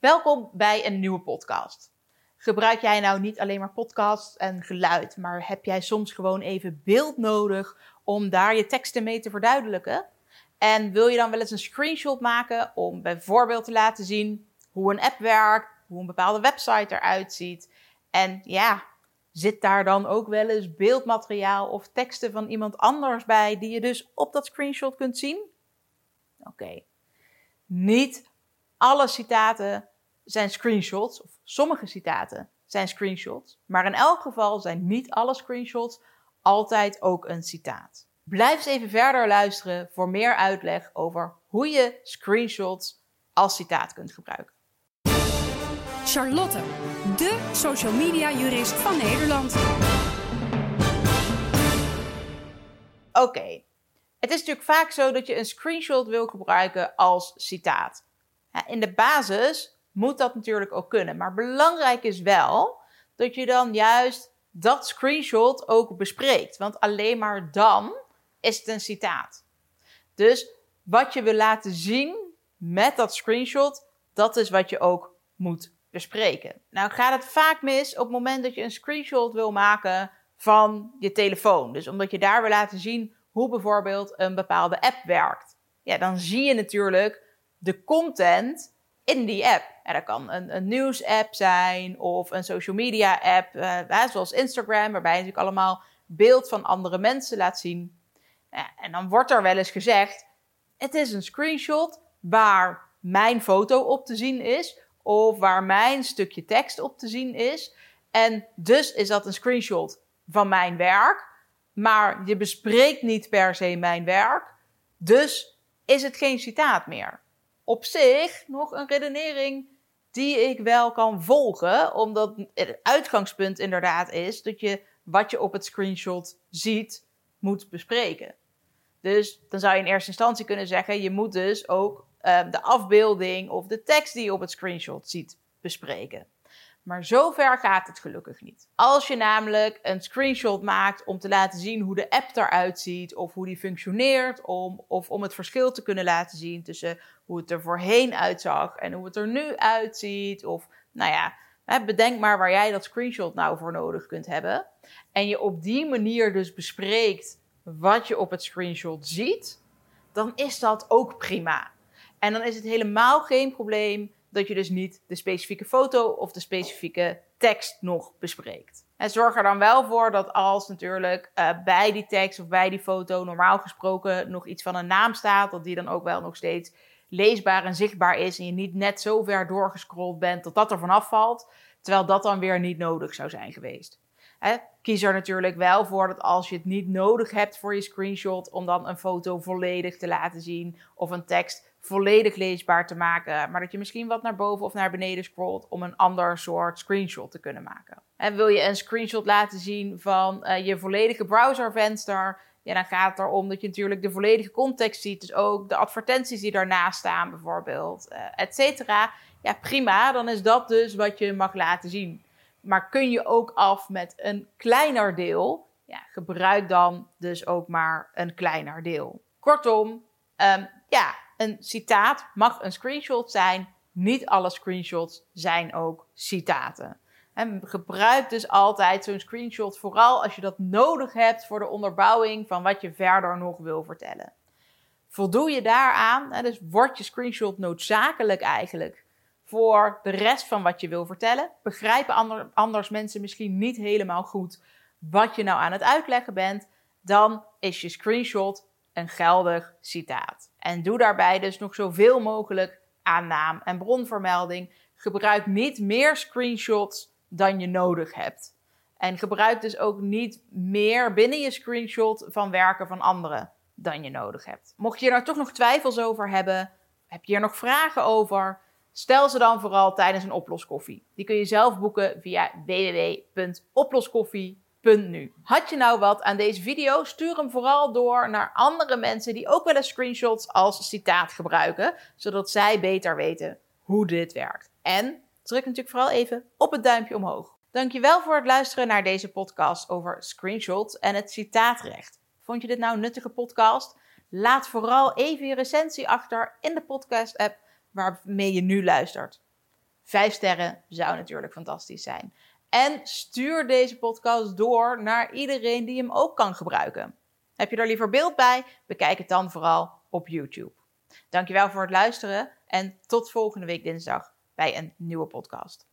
Welkom bij een nieuwe podcast. Gebruik jij nou niet alleen maar podcast en geluid, maar heb jij soms gewoon even beeld nodig om daar je teksten mee te verduidelijken? En wil je dan wel eens een screenshot maken om bijvoorbeeld te laten zien hoe een app werkt, hoe een bepaalde website eruit ziet? En ja, zit daar dan ook wel eens beeldmateriaal of teksten van iemand anders bij die je dus op dat screenshot kunt zien? Oké. Niet alle citaten zijn screenshots, of sommige citaten zijn screenshots, maar in elk geval zijn niet alle screenshots altijd ook een citaat. Blijf eens even verder luisteren voor meer uitleg over hoe je screenshots als citaat kunt gebruiken. Charlotte, de social media jurist van Nederland. Oké, het is natuurlijk vaak zo dat je een screenshot wil gebruiken als citaat. In de basis moet dat natuurlijk ook kunnen. Maar belangrijk is wel dat je dan juist dat screenshot ook bespreekt. Want alleen maar dan is het een citaat. Dus wat je wil laten zien met dat screenshot, dat is wat je ook moet bespreken. Nou gaat het vaak mis op het moment dat je een screenshot wil maken van je telefoon. Dus omdat je daar wil laten zien hoe bijvoorbeeld een bepaalde app werkt. Ja, dan zie je natuurlijk de content in die app. Dat kan een, een nieuws-app zijn of een social media-app, uh, zoals Instagram, waarbij je natuurlijk allemaal beeld van andere mensen laat zien. Ja, en dan wordt er wel eens gezegd: het is een screenshot waar mijn foto op te zien is, of waar mijn stukje tekst op te zien is. En dus is dat een screenshot van mijn werk, maar je bespreekt niet per se mijn werk. Dus is het geen citaat meer op zich nog een redenering die ik wel kan volgen, omdat het uitgangspunt inderdaad is dat je wat je op het screenshot ziet moet bespreken. Dus dan zou je in eerste instantie kunnen zeggen: je moet dus ook uh, de afbeelding of de tekst die je op het screenshot ziet bespreken. Maar zover gaat het gelukkig niet. Als je namelijk een screenshot maakt om te laten zien hoe de app eruit ziet of hoe die functioneert, om, of om het verschil te kunnen laten zien tussen hoe het er voorheen uitzag en hoe het er nu uitziet, of nou ja, bedenk maar waar jij dat screenshot nou voor nodig kunt hebben. En je op die manier dus bespreekt wat je op het screenshot ziet, dan is dat ook prima. En dan is het helemaal geen probleem dat je dus niet de specifieke foto of de specifieke tekst nog bespreekt. En zorg er dan wel voor dat als natuurlijk uh, bij die tekst of bij die foto normaal gesproken nog iets van een naam staat, dat die dan ook wel nog steeds leesbaar en zichtbaar is en je niet net zo ver doorgescrolld bent dat dat er vanaf valt, terwijl dat dan weer niet nodig zou zijn geweest. Hè? Kies er natuurlijk wel voor dat als je het niet nodig hebt voor je screenshot, om dan een foto volledig te laten zien of een tekst volledig leesbaar te maken, maar dat je misschien wat naar boven of naar beneden scrolt om een ander soort screenshot te kunnen maken. En wil je een screenshot laten zien van uh, je volledige browservenster, ja, dan gaat het erom dat je natuurlijk de volledige context ziet, dus ook de advertenties die daarnaast staan bijvoorbeeld, uh, et cetera. Ja, prima, dan is dat dus wat je mag laten zien. Maar kun je ook af met een kleiner deel, ja, gebruik dan dus ook maar een kleiner deel. Kortom, um, ja, een citaat mag een screenshot zijn. Niet alle screenshots zijn ook citaten. En gebruik dus altijd zo'n screenshot, vooral als je dat nodig hebt voor de onderbouwing van wat je verder nog wil vertellen. Voldoe je daaraan, dus wordt je screenshot noodzakelijk eigenlijk voor de rest van wat je wil vertellen? Begrijpen anders mensen misschien niet helemaal goed wat je nou aan het uitleggen bent? Dan is je screenshot een geldig citaat. En doe daarbij dus nog zoveel mogelijk aan naam en bronvermelding. Gebruik niet meer screenshots dan je nodig hebt. En gebruik dus ook niet meer binnen je screenshot van werken van anderen dan je nodig hebt. Mocht je er toch nog twijfels over hebben, heb je er nog vragen over, stel ze dan vooral tijdens een oploskoffie. Die kun je zelf boeken via www.oploskoffie.com nu. Had je nou wat aan deze video? Stuur hem vooral door naar andere mensen die ook wel eens screenshots als citaat gebruiken, zodat zij beter weten hoe dit werkt. En druk natuurlijk vooral even op het duimpje omhoog. Dankjewel voor het luisteren naar deze podcast over screenshots en het citaatrecht. Vond je dit nou een nuttige podcast? Laat vooral even je recensie achter in de podcast-app waarmee je nu luistert. Vijf sterren zou natuurlijk fantastisch zijn. En stuur deze podcast door naar iedereen die hem ook kan gebruiken. Heb je er liever beeld bij? Bekijk het dan vooral op YouTube. Dankjewel voor het luisteren en tot volgende week dinsdag bij een nieuwe podcast.